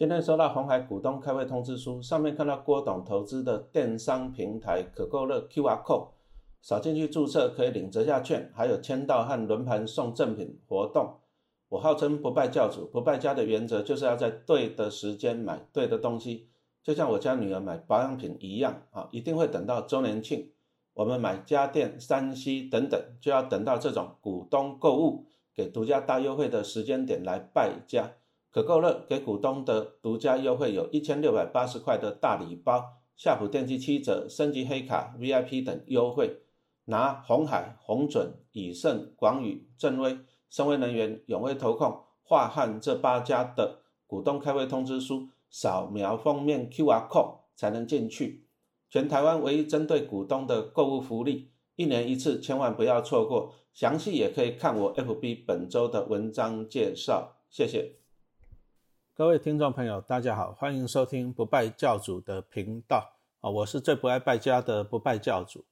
今天收到红海股东开会通知书，上面看到郭董投资的电商平台可购乐 QR Code，扫进去注册可以领折价券，还有签到和轮盘送赠品活动。我号称不败教主，不败家的原则就是要在对的时间买对的东西，就像我家女儿买保养品一样啊，一定会等到周年庆。我们买家电、三 C 等等，就要等到这种股东购物给独家大优惠的时间点来败家。可购乐给股东的独家优惠有一千六百八十块的大礼包，夏普电器七折，升级黑卡 VIP 等优惠。拿红海、红准、以盛、广宇、正威、深威能源、永威投控、华汉这八家的股东开会通知书，扫描封面 QR code 才能进去。全台湾唯一针对股东的购物福利，一年一次，千万不要错过。详细也可以看我 FB 本周的文章介绍。谢谢。各位听众朋友，大家好，欢迎收听不败教主的频道啊！我是最不爱败家的不败教主。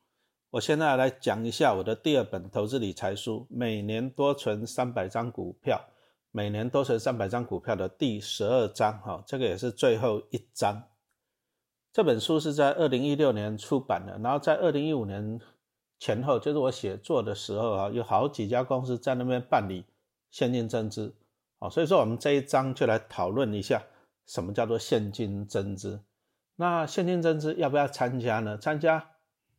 我现在来讲一下我的第二本投资理财书《每年多存三百张股票》，每年多存三百张股票的第十二章哈，这个也是最后一章。这本书是在二零一六年出版的，然后在二零一五年前后，就是我写作的时候啊，有好几家公司在那边办理现金增资。好，所以说我们这一章就来讨论一下什么叫做现金增资。那现金增资要不要参加呢？参加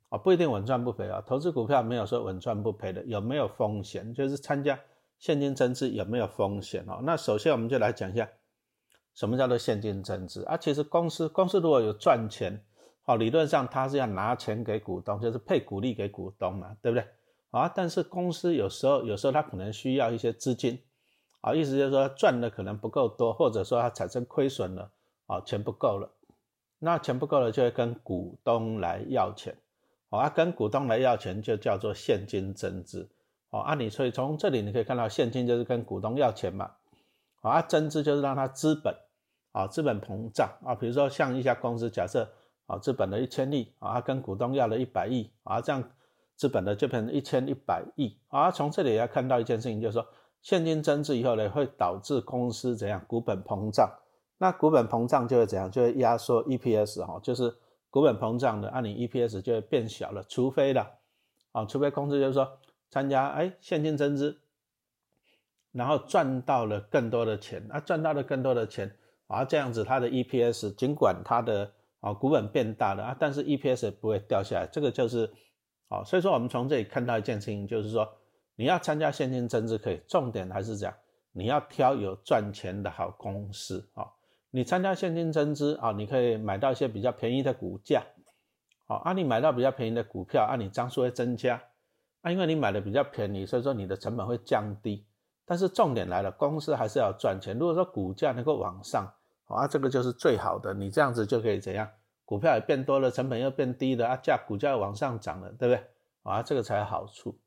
啊，不一定稳赚不赔啊。投资股票没有说稳赚不赔的，有没有风险？就是参加现金增资有没有风险哦？那首先我们就来讲一下什么叫做现金增资啊。其实公司公司如果有赚钱，好，理论上它是要拿钱给股东，就是配股利给股东嘛，对不对？啊，但是公司有时候有时候它可能需要一些资金。啊，意思就是说赚的可能不够多，或者说它产生亏损了，啊，钱不够了，那钱不够了就会跟股东来要钱，啊，跟股东来要钱就叫做现金增资，哦，啊，你所以从这里你可以看到现金就是跟股东要钱嘛，啊，增资就是让它资本，啊，资本膨胀，啊，比如说像一家公司假设，啊，资本的一千亿，啊，跟股东要了一百亿，啊，这样资本的就变成一千一百亿，啊，从这里要看到一件事情就是说。现金增值以后呢，会导致公司怎样？股本膨胀。那股本膨胀就会怎样？就会压缩 EPS 哈，就是股本膨胀的，那你 EPS 就会变小了。除非了，啊，除非公司就是说参加哎现金增资，然后赚到了更多的钱，啊赚到了更多的钱，啊这样子它的 EPS 尽管它的啊股本变大了啊，但是 EPS 不会掉下来。这个就是，啊，所以说我们从这里看到一件事情，就是说。你要参加现金增资可以，重点还是讲你要挑有赚钱的好公司啊。你参加现金增资啊，你可以买到一些比较便宜的股价，好啊，你买到比较便宜的股票啊，你张数会增加啊，因为你买的比较便宜，所以说你的成本会降低。但是重点来了，公司还是要赚钱。如果说股价能够往上啊，这个就是最好的，你这样子就可以怎样？股票也变多了，成本又变低了啊，价股价往上涨了，对不对？啊，这个才有好处。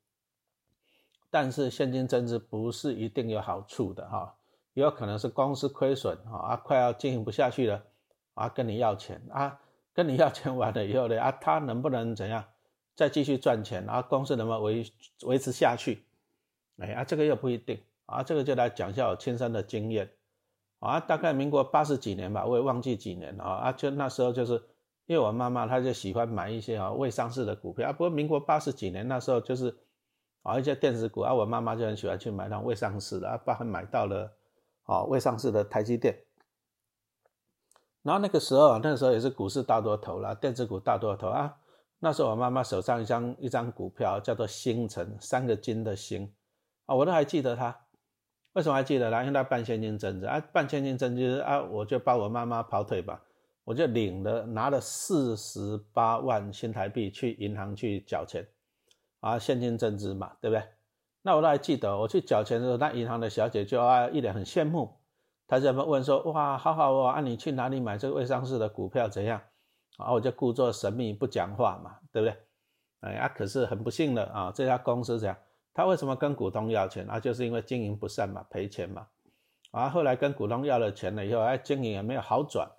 但是现金增值不是一定有好处的哈，也有可能是公司亏损啊，快要经营不下去了啊，跟你要钱啊，跟你要钱完了以后呢啊，他能不能怎样再继续赚钱啊？公司能不能维维持下去？哎啊，这个又不一定啊，这个就来讲一下我亲身的经验啊，大概民国八十几年吧，我也忘记几年了啊，就那时候就是因为我妈妈她就喜欢买一些啊未上市的股票啊，不过民国八十几年那时候就是。啊，一些电子股啊，我妈妈就很喜欢去买那种未上市的啊，包含买到了啊未上市的台积电。然后那个时候，那个时候也是股市大多头啦，电子股大多头啊。那时候我妈妈手上一张一张股票叫做星辰，三个金的星啊，我都还记得它。为什么还记得呢？因为它办现金增值啊，办现金增值啊，我就帮我妈妈跑腿吧，我就领了拿了四十八万新台币去银行去缴钱。啊，现金增资嘛，对不对？那我都还记得，我去缴钱的时候，那银行的小姐就啊一脸很羡慕，她就问说：“哇，好好哦，啊你去哪里买这个未上市的股票怎样？”啊，我就故作神秘不讲话嘛，对不对？哎呀，可是很不幸的啊，这家公司这样，他为什么跟股东要钱啊？就是因为经营不善嘛，赔钱嘛。啊，后来跟股东要了钱了以后，哎，经营也没有好转，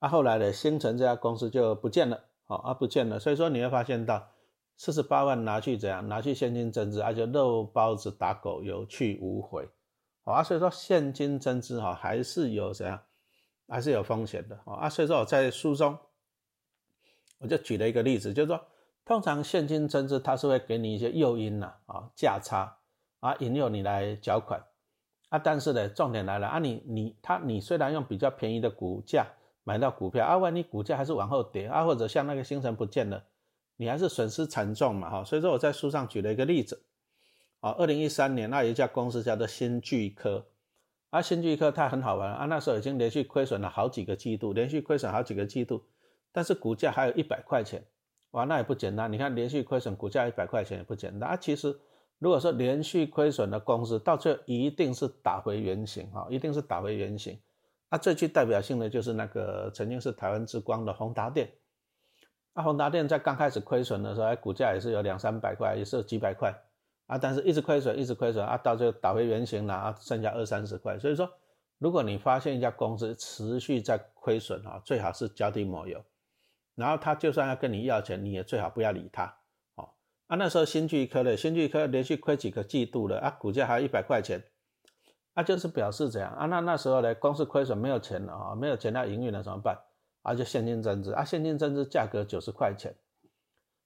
啊，后来的星辰这家公司就不见了，好啊，不见了。所以说你会发现到。四十八万拿去怎样？拿去现金增值，而且肉包子打狗，有去无回，啊。所以说现金增值哈，还是有怎样还是有风险的啊。所以说我在书中我就举了一个例子，就是说，通常现金增值它是会给你一些诱因呐，啊，价差啊，引诱你来缴款啊。但是呢，重点来了啊，你你他你虽然用比较便宜的股价买到股票啊，万一股价还是往后跌啊，或者像那个星辰不见了，你还是损失惨重嘛哈。所以说我在书上举了一个例子。啊，二零一三年，那有一家公司叫做新巨科，啊，新巨科它很好玩啊，那时候已经连续亏损了好几个季度，连续亏损好几个季度，但是股价还有一百块钱，哇，那也不简单。你看连续亏损，股价一百块钱也不简单啊。其实如果说连续亏损的公司，到最后一定是打回原形哈，一定是打回原形。那最具代表性的就是那个曾经是台湾之光的宏达电，啊，宏达电在刚开始亏损的时候，哎，股价也是有两三百块，也是有几百块。啊，但是一直亏损，一直亏损啊，到最后打回原形了啊，剩下二三十块。所以说，如果你发现一家公司持续在亏损啊，最好是脚底抹油。然后他就算要跟你要钱，你也最好不要理他。哦，啊，那时候新巨科的新巨科连续亏几个季度了啊，股价还有一百块钱，啊，就是表示这样啊。那那时候呢，公司亏损没有钱了啊，没有钱要营运了怎么办？啊，就现金增值啊，现金增值价格九十块钱。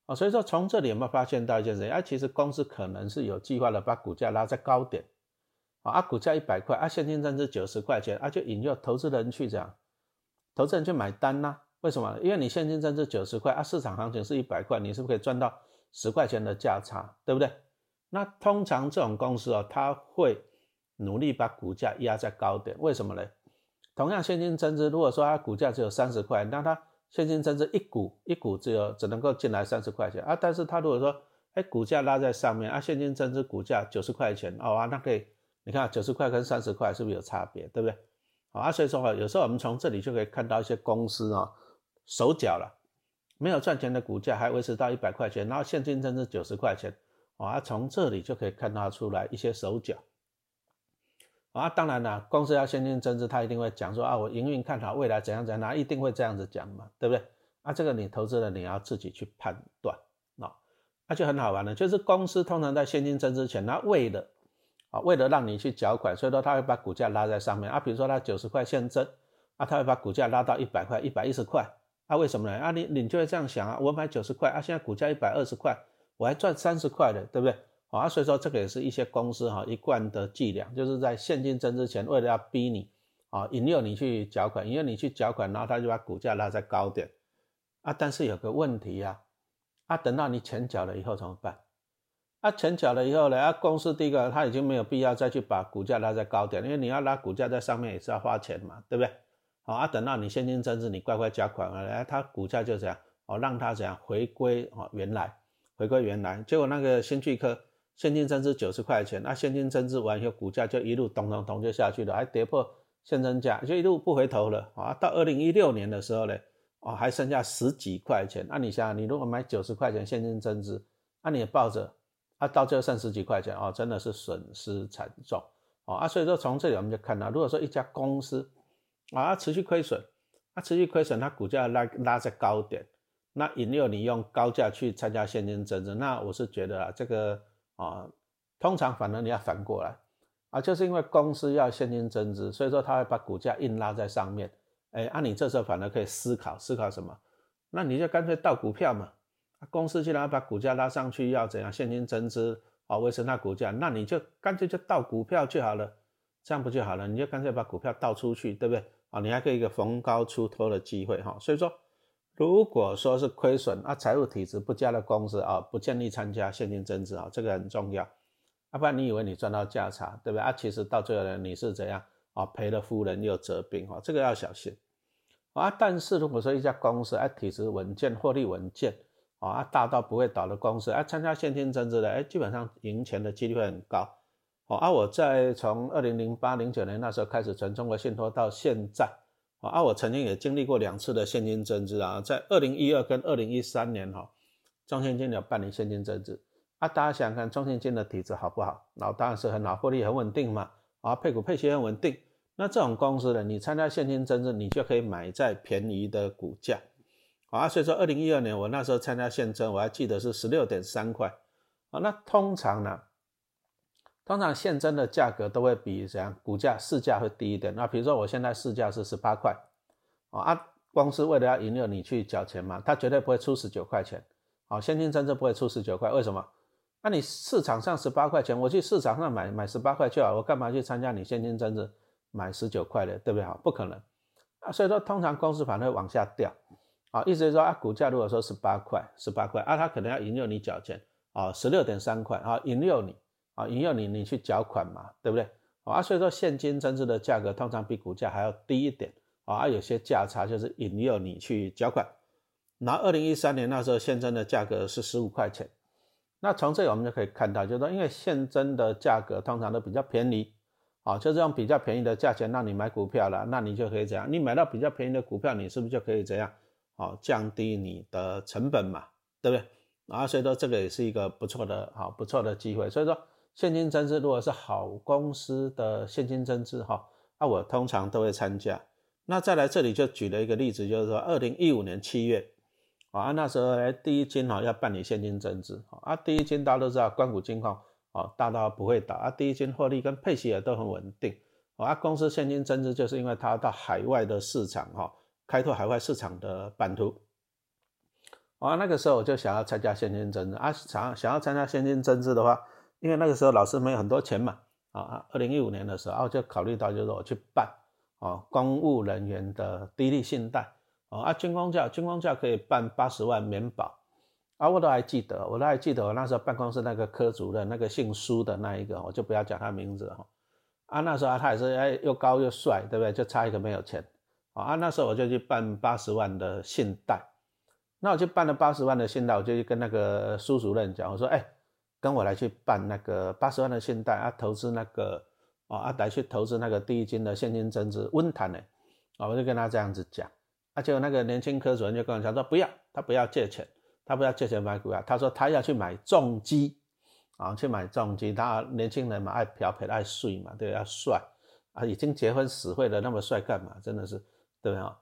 啊，所以说从这里有没有发现到一件事？啊，其实公司可能是有计划的把股价拉在高点，啊，股价一百块，啊，现金增值九十块钱，啊，就引诱投资人去这样，投资人去买单呐？为什么？因为你现金增值九十块，啊，市场行情是一百块，你是不是可以赚到十块钱的价差，对不对？那通常这种公司哦，他会努力把股价压在高点，为什么呢？同样现金增值，如果说它股价只有三十块，那它现金增值一股一股只有只能够进来三十块钱啊，但是它如果说哎股价拉在上面啊，现金增值股价九十块钱哦啊，那可以你看九十块跟三十块是不是有差别，对不对？好啊，所以说哈，有时候我们从这里就可以看到一些公司啊手脚了，没有赚钱的股价还维持到一百块钱，然后现金增值九十块钱啊，从这里就可以看到出来一些手脚。啊，当然了，公司要现金增资，他一定会讲说啊，我营运看好，未来怎样怎样，他一定会这样子讲嘛，对不对？啊，这个你投资人你要自己去判断啊，那就很好玩了，就是公司通常在现金增资前，他为了啊，为了让你去缴款，所以说他会把股价拉在上面啊，比如说他九十块现增啊，他会把股价拉到一百块、一百一十块啊，为什么呢？啊，你你就会这样想啊，我买九十块啊，现在股价一百二十块，我还赚三十块的，对不对？啊，所以说这个也是一些公司哈一贯的伎俩，就是在现金增值前，为了要逼你啊，引诱你去缴款，引诱你去缴款，然后他就把股价拉在高点啊。但是有个问题呀，啊，等到你钱缴了以后怎么办？啊，钱缴了以后呢，啊，公司第一个他已经没有必要再去把股价拉在高点，因为你要拉股价在上面也是要花钱嘛，对不对？好啊，等到你现金增值，你乖乖缴款了，哎，它股价就这样哦，让它怎样回归哦原来，回归原来，结果那个新巨科。现金增资九十块钱，那现金增资完以后，股价就一路咚咚咚就下去了，还跌破现增价，就一路不回头了啊！到二零一六年的时候呢，哦，还剩下十几块钱。那你想想，你如果买九十块钱现金增资，那你也抱着，啊，到最后剩十几块钱哦，真的是损失惨重哦啊！所以说从这里我们就看到，如果说一家公司啊持续亏损，啊持续亏损，它股价拉拉在高点，那引诱你用高价去参加现金增资，那我是觉得啊这个。啊，通常反而你要反过来，啊，就是因为公司要现金增资，所以说他会把股价硬拉在上面，哎，啊，你这时候反而可以思考思考什么？那你就干脆倒股票嘛，公司既然要把股价拉上去，要怎样现金增资啊，维持那股价，那你就干脆就倒股票就好了，这样不就好了？你就干脆把股票倒出去，对不对？啊，你还可以一个逢高出脱的机会哈，所以说。如果说是亏损啊，财务体质不佳的公司啊，不建议参加现金增资啊，这个很重要。要不然你以为你赚到价差，对不对啊？其实到最后呢，你是怎样啊？赔了夫人又折兵啊，这个要小心啊。但是如果说一家公司啊，体质稳健，获利稳健啊，大到不会倒的公司啊，参加现金增资的，哎，基本上赢钱的几率会很高。哦，啊，我在从二零零八零九年那时候开始存中国信托到现在。啊，我曾经也经历过两次的现金增资啊，在二零一二跟二零一三年哈，中信金有办理现金增资啊，大家想想看中信金的体质好不好？那当然是很好，获利很稳定嘛，啊，配股配息很稳定。那这种公司呢，你参加现金增资，你就可以买在便宜的股价啊。所以说，二零一二年我那时候参加现增，我还记得是十六点三块啊。那通常呢？通常现增的价格都会比怎样股价市价会低一点。那比如说我现在市价是十八块，啊，公司为了要引诱你去缴钱嘛，他绝对不会出十九块钱，啊，现金增值不会出十九块，为什么？那你市场上十八块钱，我去市场上买买十八块就好，我干嘛去参加你现金增值买十九块的，对不对？好，不可能啊，所以说通常公司反而会往下掉，啊，意思是说啊，股价如果说十八块，十八块啊，他可能要引诱你缴钱啊，十六点三块啊，引诱你啊，引诱你你去缴款嘛，对不对？啊，所以说现金增值的价格通常比股价还要低一点啊，有些价差就是引诱你去缴款。那二零一三年那时候现增的价格是十五块钱。那从这里我们就可以看到，就是说，因为现增的价格通常都比较便宜，啊，就是用比较便宜的价钱让你买股票了，那你就可以怎样？你买到比较便宜的股票，你是不是就可以怎样？啊，降低你的成本嘛，对不对？啊，所以说这个也是一个不错的，好不错的机会。所以说，现金增资如果是好公司的现金增资，哈，那我通常都会参加。那再来这里就举了一个例子，就是说，二零一五年七月。啊，那时候来第一金哦要办理现金增资啊，第一金大家都知道，关谷金矿哦大到不会倒啊，第一金获利跟配息也都很稳定啊，公司现金增资就是因为它到海外的市场哈，开拓海外市场的版图啊，那个时候我就想要参加现金增资啊，想想要参加现金增资的话，因为那个时候老师没有很多钱嘛啊，二零一五年的时候啊，就考虑到就是我去办啊公务人员的低利信贷。哦啊，军工教，军工教可以办八十万免保，啊，我都还记得，我都还记得我那时候办公室那个科主任，那个姓苏的那一个，我就不要讲他名字哈，啊，那时候他也是哎又高又帅，对不对？就差一个没有钱，啊，那时候我就去办八十万的信贷，那我就办了八十万的信贷，我就去跟那个苏主任讲，我说，哎，跟我来去办那个八十万的信贷啊，投资那个，啊，来去投资那个第一金的现金增值温谈呢，啊，我就跟他这样子讲。啊结果那个年轻科主任就跟我讲说，不要，他不要借钱，他不要借钱买股票，他说他要去买重机，啊，去买重机。他年轻人嘛，爱嫖嫖，爱睡嘛，对，要帅啊，已经结婚死会了，那么帅干嘛？真的是，对不对啊？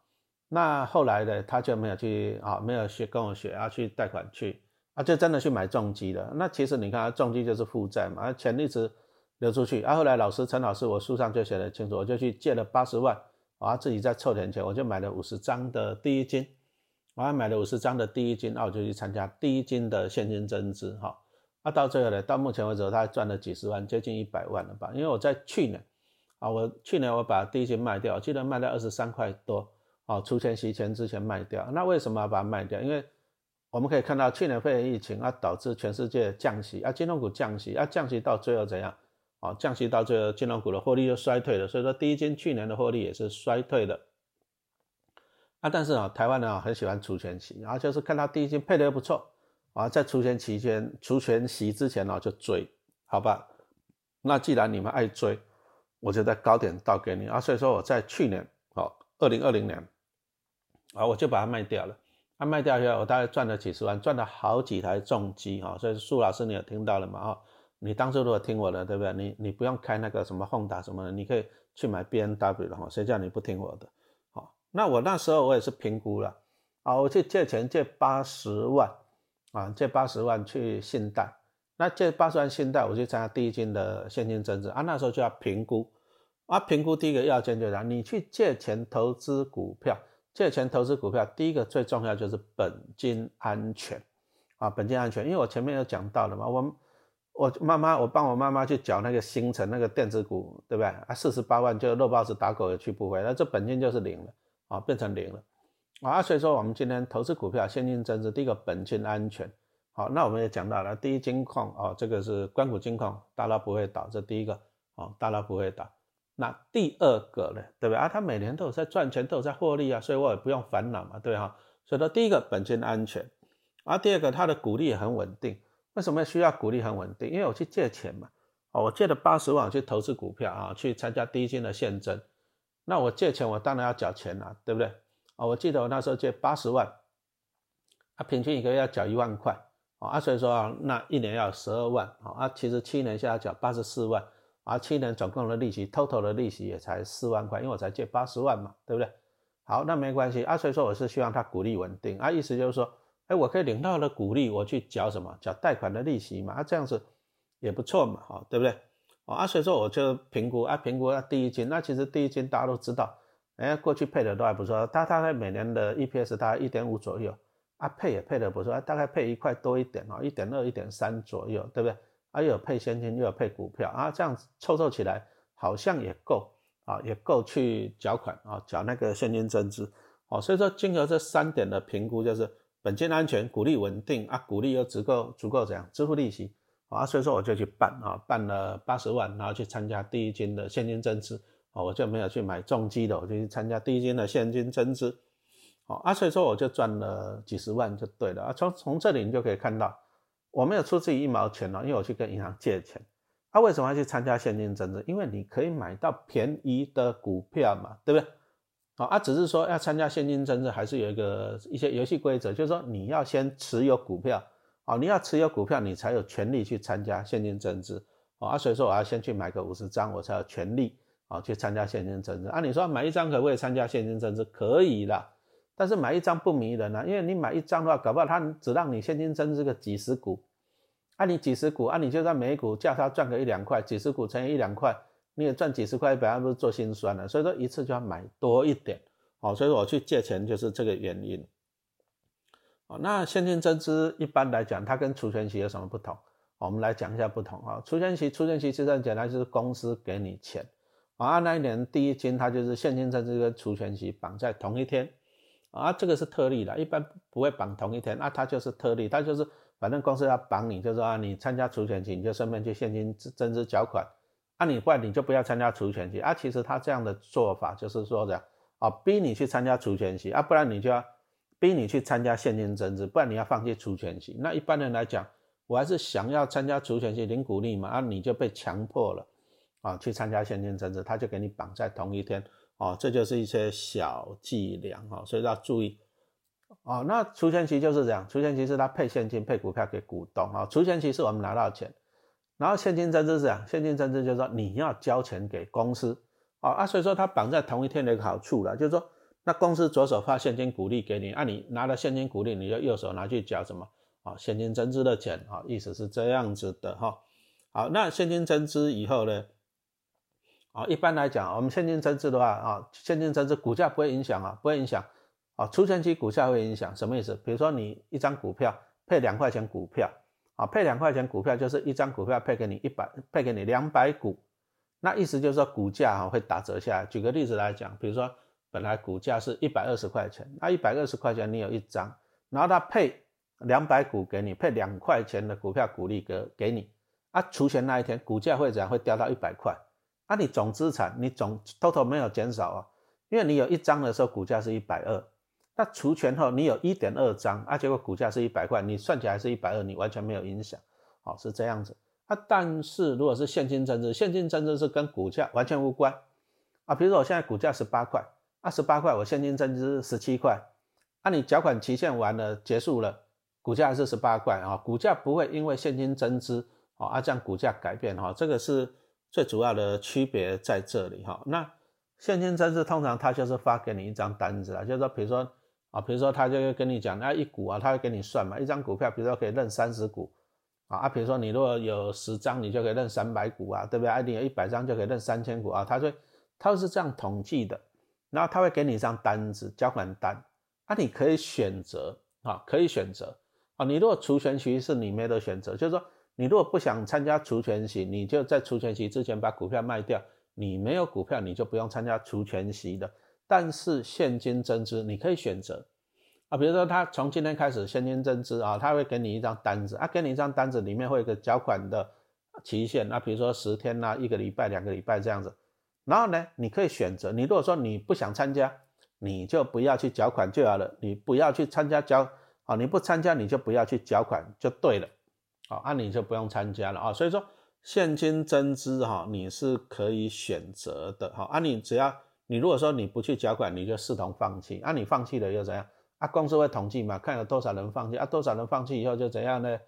那后来呢，他就没有去啊，没有去跟我学啊，去贷款去啊，就真的去买重机了。那其实你看，重机就是负债嘛，啊钱一直流出去。啊，后来老师陈老师，我书上就写的清楚，我就去借了八十万。啊，自己再凑点钱，我就买了五十张的第一金，我还买了五十张的第一金，那我就去参加第一金的现金增资，哈，那到最后呢，到目前为止，他赚了几十万，接近一百万了吧？因为我在去年，啊，我去年我把第一金卖掉，记得卖了二十三块多，啊，出钱洗钱之前卖掉，那为什么要把它卖掉？因为我们可以看到去年肺炎疫情啊，导致全世界降息，啊，金融股降息，啊，降息到最后怎样？啊，降息到最后金融股的获利就衰退了，所以说第一金去年的获利也是衰退的。啊，但是啊，台湾人啊很喜欢除权息，然后就是看到第一金配的又不错，啊，在除权期间、除权息之前呢就追，好吧？那既然你们爱追，我就在高点倒给你啊。所以说我在去年，哦，二零二零年，啊，我就把它卖掉了。啊，卖掉以后，我大概赚了几十万，赚了好几台重机哈。所以苏老师你有听到了吗？啊？你当初如果听我的，对不对？你你不用开那个什么宏达什么的，你可以去买 B N W 的哈。谁叫你不听我的？好，那我那时候我也是评估了啊，我去借钱借八十万啊，借八十万去信贷。那借八十万信贷，我就参加第一金的现金增值啊。那时候就要评估啊，评估第一个要件就是你去借钱投资股票，借钱投资股票，第一个最重要就是本金安全啊，本金安全。因为我前面有讲到了嘛，我。我妈妈，我帮我妈妈去缴那个星辰那个电子股，对不对啊？四十八万就肉包子打狗也去不回，那这本金就是零了啊，变成零了啊。所以说我们今天投资股票，现金增值，第一个本金安全。好，那我们也讲到了，第一金矿啊，这个是关谷金矿，大佬不会倒，这第一个啊，大佬不会倒。那第二个呢，对不对啊？他每年都有在赚钱，都有在获利啊，所以我也不用烦恼嘛，对哈。所以说第一个本金安全，啊，第二个它的股利也很稳定。为什么需要股利很稳定？因为我去借钱嘛，哦，我借了八十万去投资股票啊，去参加低金的现增，那我借钱我当然要缴钱了，对不对？啊，我记得我那时候借八十万，啊，平均一个月要缴一万块，啊，所以说啊，那一年要十二万，啊，其实七年下来缴八十四万，啊，七年总共的利息，total 的利息也才四万块，因为我才借八十万嘛，对不对？好，那没关系，啊，所以说我是希望他股利稳定，啊，意思就是说。哎，我可以领到了股利，我去缴什么？缴贷款的利息嘛，啊，这样子也不错嘛，哈，对不对？哦啊，所以说我就评估啊，评估啊，第一金，那其实第一金大家都知道，哎，过去配的都还不错，它大概每年的 EPS 大概一点五左右，啊，配也配的不错，啊大概配一块多一点哦，一点二、一点三左右，对不对？啊，又有配现金，又有配股票啊，这样子凑凑起来好像也够啊，也够去缴款啊，缴那个现金增资哦。所以说，经过这三点的评估，就是本金安全、股利稳定啊，股利又足够足够怎样支付利息。啊，所以说我就去办啊，办了八十万，然后去参加第一金的现金增资，哦，我就没有去买重机的，我就去参加第一金的现金增资，哦，啊，所以说我就赚了几十万就对了啊，从从这里你就可以看到，我没有出自己一毛钱哦，因为我去跟银行借钱，他为什么要去参加现金增资？因为你可以买到便宜的股票嘛，对不对？啊，啊，只是说要参加现金增资，还是有一个一些游戏规则，就是说你要先持有股票。哦，你要持有股票，你才有权利去参加现金增资。哦，啊，所以说我要先去买个五十张，我才有权利啊去参加现金增资。啊，你说买一张可不可以参加现金增资？可以啦，但是买一张不迷人啊，因为你买一张的话，搞不好他只让你现金增资个几十股。啊，你几十股，啊，你就算每股价差赚个一两块，几十股乘以一两块，你也赚几十块，本来不是做心酸了。所以说一次就要买多一点。哦，所以说我去借钱就是这个原因。哦，那现金增资一般来讲，它跟除权息有什么不同？我们来讲一下不同啊。除权息，除权息其实很简单，就是公司给你钱啊。那一年第一金，它就是现金增资跟除权息绑在同一天啊，这个是特例的，一般不会绑同一天。那它就是特例，它就是反正公司要绑你，就说啊，你参加除权期，你就顺便去现金增资缴款啊，你不然你就不要参加除权期啊。其实他这样的做法就是说的啊，逼你去参加除权期啊，不然你就要。逼你去参加现金增资，不然你要放弃除权息。那一般人来讲，我还是想要参加除权息领股利嘛，啊，你就被强迫了啊，去参加现金增资，他就给你绑在同一天哦，这就是一些小伎俩哈，所以要注意哦。那除权期就是这样，除权期是他配现金配股票给股东啊，除权期是我们拿到钱，然后现金增资是这样，现金增资就是说你要交钱给公司啊啊，所以说它绑在同一天的一个好处了，就是说。那公司左手发现金股利给你，啊，你拿了现金股利，你就右手拿去缴什么啊？现金增资的钱啊，意思是这样子的哈。好，那现金增资以后呢？啊，一般来讲，我们现金增资的话啊，现金增资股价不会影响啊，不会影响啊。除权期股价会影响，什么意思？比如说你一张股票配两块钱股票啊，配两块钱股票就是一张股票配给你一百，配给你两百股，那意思就是说股价哈会打折下来。举个例子来讲，比如说。本来股价是一百二十块钱，那一百二十块钱你有一张，然后他配两百股给你，配两块钱的股票股利给给你，啊，除权那一天股价会怎样？会掉到一百块，啊，你总资产你总 total 没有减少啊，因为你有一张的时候股价是一百二，那除权后你有一点二张，啊，结果股价是一百块，你算起来是一百二，你完全没有影响，好是这样子，啊，但是如果是现金增值，现金增值是跟股价完全无关，啊，比如说我现在股价十八块。二十八块，我现金增资十七块，啊你缴款期限完了结束了，股价还是十八块啊？股价不会因为现金增资啊这样股价改变哈，这个是最主要的区别在这里哈。那现金增资通常他就是发给你一张单子啊，就是说比如说啊，比如说他就会跟你讲，那一股啊，他会给你算嘛，一张股票比如说可以认三十股啊，啊，比如说你如果有十张，你就可以认三百股啊，对不对？啊，你有一百张就可以认三千股啊，他就他是这样统计的。然后他会给你一张单子，交款单，啊，你可以选择啊，可以选择啊。你如果除权息是你没得选择，就是说你如果不想参加除权息，你就在除权息之前把股票卖掉。你没有股票，你就不用参加除权息的。但是现金增资你可以选择啊，比如说他从今天开始现金增资啊，他会给你一张单子啊，给你一张单子里面会有个缴款的期限啊，比如说十天呐，一个礼拜、两个礼拜这样子。然后呢，你可以选择，你如果说你不想参加，你就不要去缴款就好了。你不要去参加缴啊，你不参加你就不要去缴款就对了，啊，那你就不用参加了啊。所以说现金增资哈，你是可以选择的哈。啊，你只要你如果说你不去缴款，你就视同放弃。啊，你放弃了又怎样？啊，公司会统计嘛，看有多少人放弃啊，多少人放弃以后就怎样呢？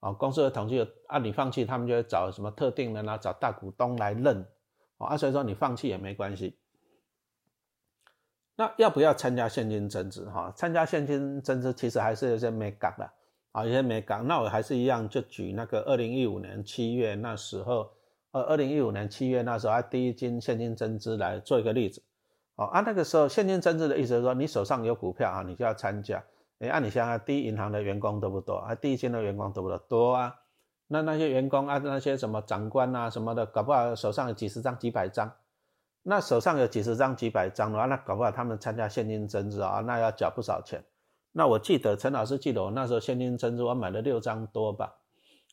啊，公司会统计，啊，你放弃，他们就会找什么特定人啊，找大股东来认。啊，所以说你放弃也没关系。那要不要参加现金增值？哈，参加现金增值其实还是有些没港的啊，有些没港。那我还是一样，就举那个二零一五年七月那时候，呃，二零一五年七月那时候啊，第一金现金增资来做一个例子。哦啊，那个时候现金增资的意思是说，你手上有股票啊，你就要参加。哎，按你想想，第一银行的员工多不多？啊，第一金的员工多不多？多啊。那那些员工啊，那些什么长官啊什么的，搞不好手上有几十张、几百张。那手上有几十张、几百张的话，那搞不好他们参加现金增资啊，那要缴不少钱。那我记得陈老师记得我那时候现金增资，我买了六张多吧？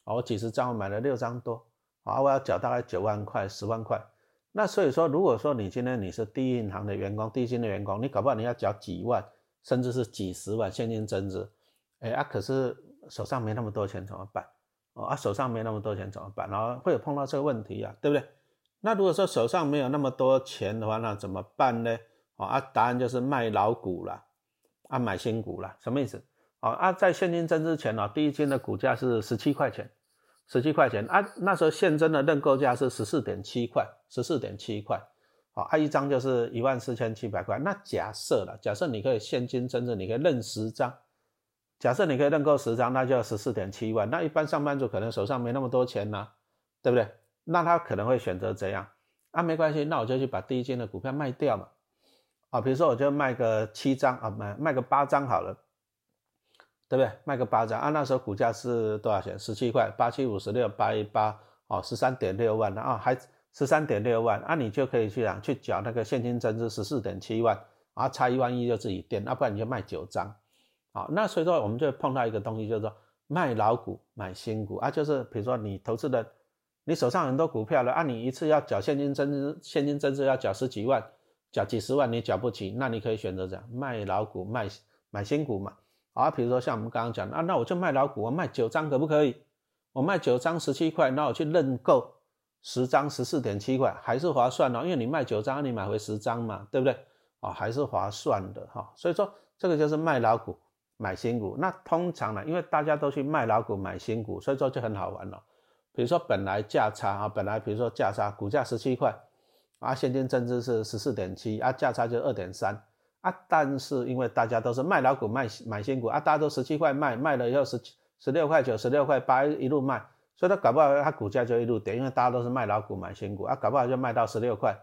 哦，几十张我买了六张多，啊，我要缴大概九万块、十万块。那所以说，如果说你今天你是第一银行的员工、第一金的员工，你搞不好你要缴几万，甚至是几十万现金增资，哎啊，可是手上没那么多钱怎么办？哦啊，手上没那么多钱怎么办？然后会有碰到这个问题啊，对不对？那如果说手上没有那么多钱的话，那怎么办呢？哦啊，答案就是卖老股了，啊买新股了，什么意思？哦啊，在现金增值前呢，第一金的股价是十七块钱。十七块钱啊，那时候现增的认购价是十四点七块，十四点七块，好，啊一张就是一万四千七百块。那假设了，假设你可以现金增值，你可以认十张，假设你可以认购十张，那就要十四点七万。那一般上班族可能手上没那么多钱呢，对不对？那他可能会选择怎样？啊，没关系，那我就去把第一金的股票卖掉嘛，啊，比如说我就卖个七张啊，卖卖个八张好了。对不对？卖个八张啊，那时候股价是多少钱？十七块，八七五十六，八一八，哦，十三点六万啊，还十三点六万啊，你就可以去啊，去缴那个现金增值十四点七万，啊，差一万一就自己垫，要不然你就卖九张，好，那所以说我们就碰到一个东西，就是说卖老股买新股啊，就是比如说你投资的，你手上很多股票了啊，你一次要缴现金增值，现金增值要缴十几万，缴几十万你缴不起，那你可以选择这样卖老股卖买新股嘛。啊，比如说像我们刚刚讲啊，那我就卖老股，我卖九张可不可以？我卖九张十七块，那我去认购十张十四点七块，还是划算哦，因为你卖九张，你买回十张嘛，对不对？啊，还是划算的哈。所以说这个就是卖老股买新股。那通常呢，因为大家都去卖老股买新股，所以说就很好玩了。比如说本来价差啊，本来比如说价差股价十七块，啊，现金增资是十四点七，啊，价差就二点三。啊，但是因为大家都是卖老股卖买新股啊，大家都十七块卖，卖了以后十十六块九、十六块八一路卖，所以它搞不好它股价就一路跌，因为大家都是卖老股买新股啊，搞不好就卖到十六块，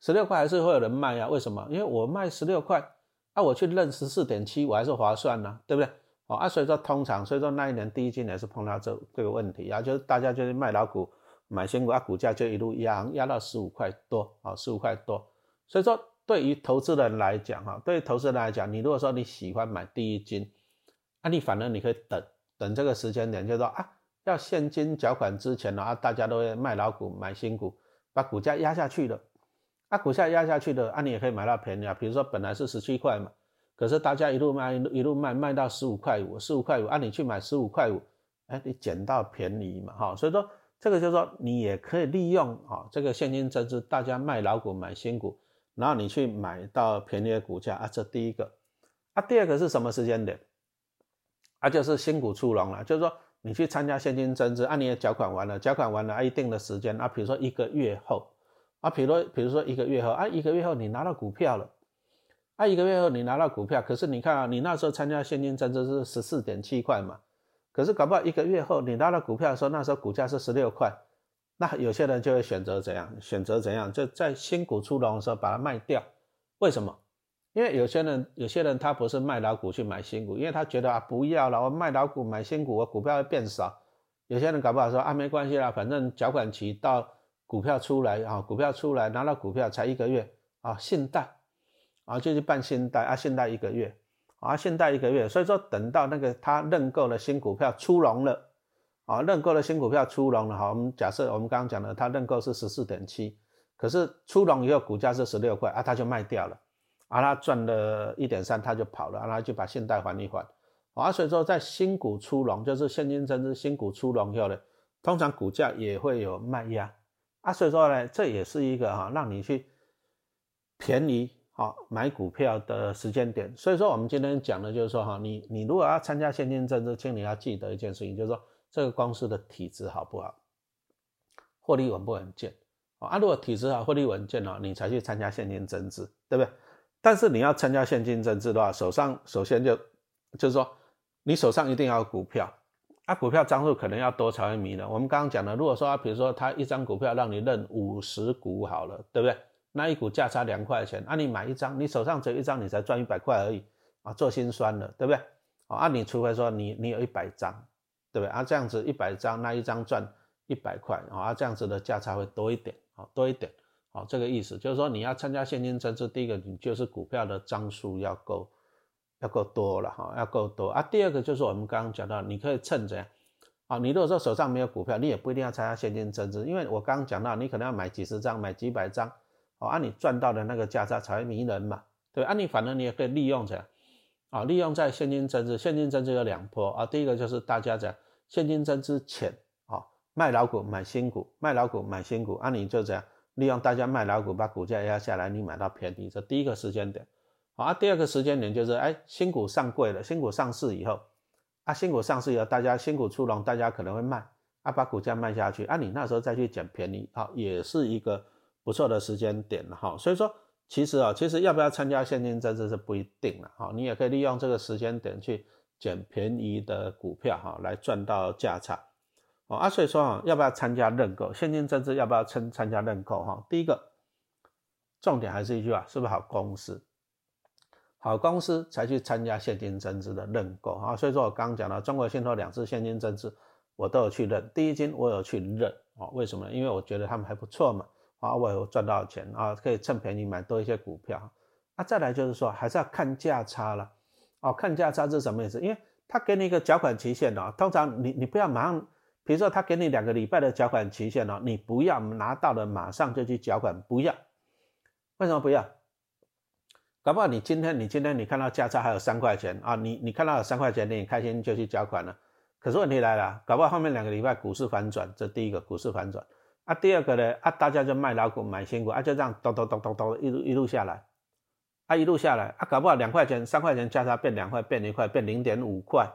十六块还是会有人卖呀？为什么？因为我卖十六块，啊，我去认十四点七，我还是划算呢，对不对？哦啊，所以说通常，所以说那一年第一季也是碰到这这个问题啊，就是大家就是卖老股买新股啊，股价就一路压压到十五块多啊，十五块多，所以说。对于投资人来讲，哈，对于投资人来讲，你如果说你喜欢买第一金，啊，你反而你可以等等这个时间点，就是说啊，要现金缴款之前呢，啊，大家都会卖老股买新股，把股价压下去了，啊，股价压下去了，啊，你也可以买到便宜啊，比如说本来是十七块嘛，可是大家一路卖一路卖卖到十五块五，十五块五，啊，你去买十五块五，哎，你捡到便宜嘛，哈，所以说这个就是说你也可以利用啊这个现金增资，大家卖老股买新股。然后你去买到便宜的股价啊，这第一个，啊，第二个是什么时间点？啊，就是新股出笼了，就是说你去参加现金增资，啊，你也缴款完了，缴款完了啊，一定的时间啊，比如说一个月后，啊，比如比如说一个月后，啊，一个月后你拿到股票了，啊，一个月后你拿到股票，可是你看啊，你那时候参加现金增资是十四点七块嘛，可是搞不好一个月后你拿到股票的时候，那时候股价是十六块。那有些人就会选择怎样？选择怎样？就在新股出笼的时候把它卖掉。为什么？因为有些人，有些人他不是卖老股去买新股，因为他觉得啊，不要了，我卖老股买新股，我股票会变少。有些人搞不好说啊，没关系啦，反正缴款期到股票出来啊，股票出来拿到股票才一个月啊，信贷啊就去办信贷啊，信贷一个月啊，信贷一个月，所以说等到那个他认购的新股票出笼了。啊，认购的新股票出笼了，好，我们假设我们刚刚讲的，它认购是十四点七，可是出笼以后股价是十六块啊，它就卖掉了，啊，它赚了一点三，它就跑了，啊，它就把现贷还一还，啊，所以说在新股出笼，就是现金增值新股出笼以后呢，通常股价也会有卖压，啊，所以说呢，这也是一个哈，让你去便宜好买股票的时间点，所以说我们今天讲的就是说哈，你你如果要参加现金增值，请你要记得一件事情，就是说。这个公司的体质好不好，获利稳不稳健啊？如果体质好，获利稳健了，你才去参加现金增资，对不对？但是你要参加现金增资的话，手上首先就就是说，你手上一定要有股票，啊，股票张数可能要多才会迷呢。我们刚刚讲的，如果说，比如说他一张股票让你认五十股好了，对不对？那一股价差两块钱，啊，你买一张，你手上只有一张，你才赚一百块而已啊，做心酸了，对不对？啊，你除非说你你有一百张，对不对？啊，这样子一百张，那一张赚一百块啊，这样子的价差会多一点啊，多一点啊，这个意思就是说你要参加现金增资，第一个你就是股票的张数要够，要够多了哈，要够多啊。第二个就是我们刚刚讲到，你可以趁着啊，你如果说手上没有股票，你也不一定要参加现金增资，因为我刚刚讲到，你可能要买几十张，买几百张，哦，啊，你赚到的那个价差才迷人嘛，对，啊，你反正你也可以利用着。啊，利用在现金增资，现金增资有两波啊。第一个就是大家讲现金增资前啊，卖老股买新股，卖老股买新股，啊，你就这样利用大家卖老股把股价压下来，你买到便宜，这第一个时间点。啊，第二个时间点就是哎，新股上柜了，新股上市以后，啊，新股上市以后，大家新股出笼，大家可能会卖，啊，把股价卖下去，啊，你那时候再去捡便宜，啊，也是一个不错的时间点了哈。所以说。其实啊，其实要不要参加现金增资是不一定了哈，你也可以利用这个时间点去捡便宜的股票哈，来赚到价差。哦啊，所以说啊，要不要参加认购现金增资？要不要参参加认购哈？第一个重点还是一句话，是不是好公司？好公司才去参加现金增资的认购啊。所以说我刚刚讲了中国信托两次现金增资，我都有去认，第一金我有去认啊，为什么？因为我觉得他们还不错嘛。啊，我有赚到钱啊，可以趁便宜买多一些股票。啊，再来就是说，还是要看价差了。哦，看价差是什么意思？因为他给你一个缴款期限哦，通常你你不要马上，比如说他给你两个礼拜的缴款期限哦，你不要拿到了马上就去缴款，不要。为什么不要？搞不好你今天你今天你看到价差还有三块钱啊，你你看到有三块钱，你开心就去缴款了。可是问题来了，搞不好后面两个礼拜股市反转，这第一个股市反转。啊，第二个呢，啊，大家就卖老股买新股，啊，就这样咚咚咚咚咚一路一路下来，啊，一路下来，啊，搞不好两块钱、三块钱价差变两块，变一块，变零点五块，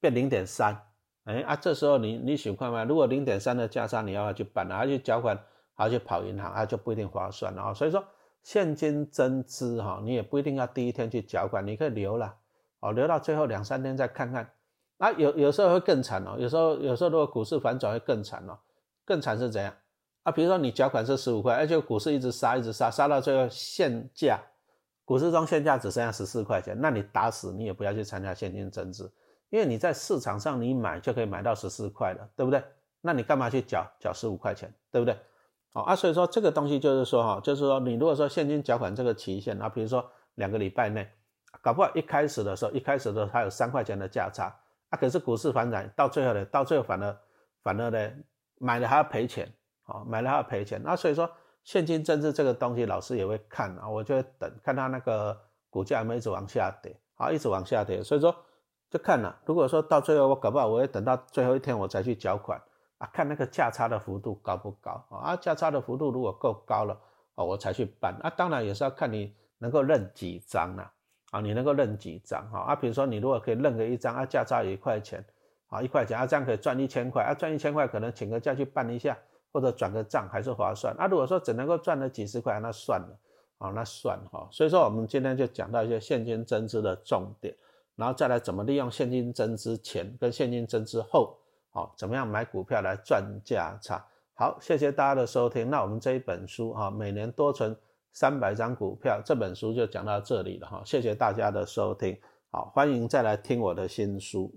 变零点三，哎，啊，这时候你你喜欢吗？如果零点三的价差你要去办，还要去缴款，还要去跑银行，啊，就不一定划算了啊。所以说现金增资哈，你也不一定要第一天去缴款，你可以留了，哦，留到最后两三天再看看。啊，有有时候会更惨哦，有时候有时候如果股市反转会更惨哦，更惨是怎样？啊，比如说你缴款是十五块，而且股市一直杀，一直杀，杀到最后现价，股市中现价只剩下十四块钱，那你打死你也不要去参加现金增资，因为你在市场上你买就可以买到十四块了，对不对？那你干嘛去缴缴十五块钱，对不对？好啊，所以说这个东西就是说哈，就是说你如果说现金缴款这个期限啊，比如说两个礼拜内，搞不好一开始的时候，一开始的时候还有三块钱的价差啊，可是股市反转到最后呢，到最后反而反而呢买了还要赔钱。好，买了还要赔钱，那所以说现金增资这个东西，老师也会看啊，我就会等看它那个股价有没有一直往下跌，好，一直往下跌，所以说就看了。如果说到最后我搞不好，我会等到最后一天我才去缴款啊，看那个价差的幅度高不高啊，价差的幅度如果够高了啊，我才去办啊。当然也是要看你能够认几张啊，啊，你能够认几张哈啊，比如说你如果可以认个一张啊，价差一块钱啊，一块钱啊，这样可以赚一千块啊，赚一千块可能请个假去办一下。或者转个账还是划算。那如果说只能够赚了几十块，那算了，啊，那算哈。所以说我们今天就讲到一些现金增资的重点，然后再来怎么利用现金增资前跟现金增资后，好，怎么样买股票来赚价差。好，谢谢大家的收听。那我们这一本书哈，每年多存三百张股票这本书就讲到这里了哈。谢谢大家的收听，好，欢迎再来听我的新书。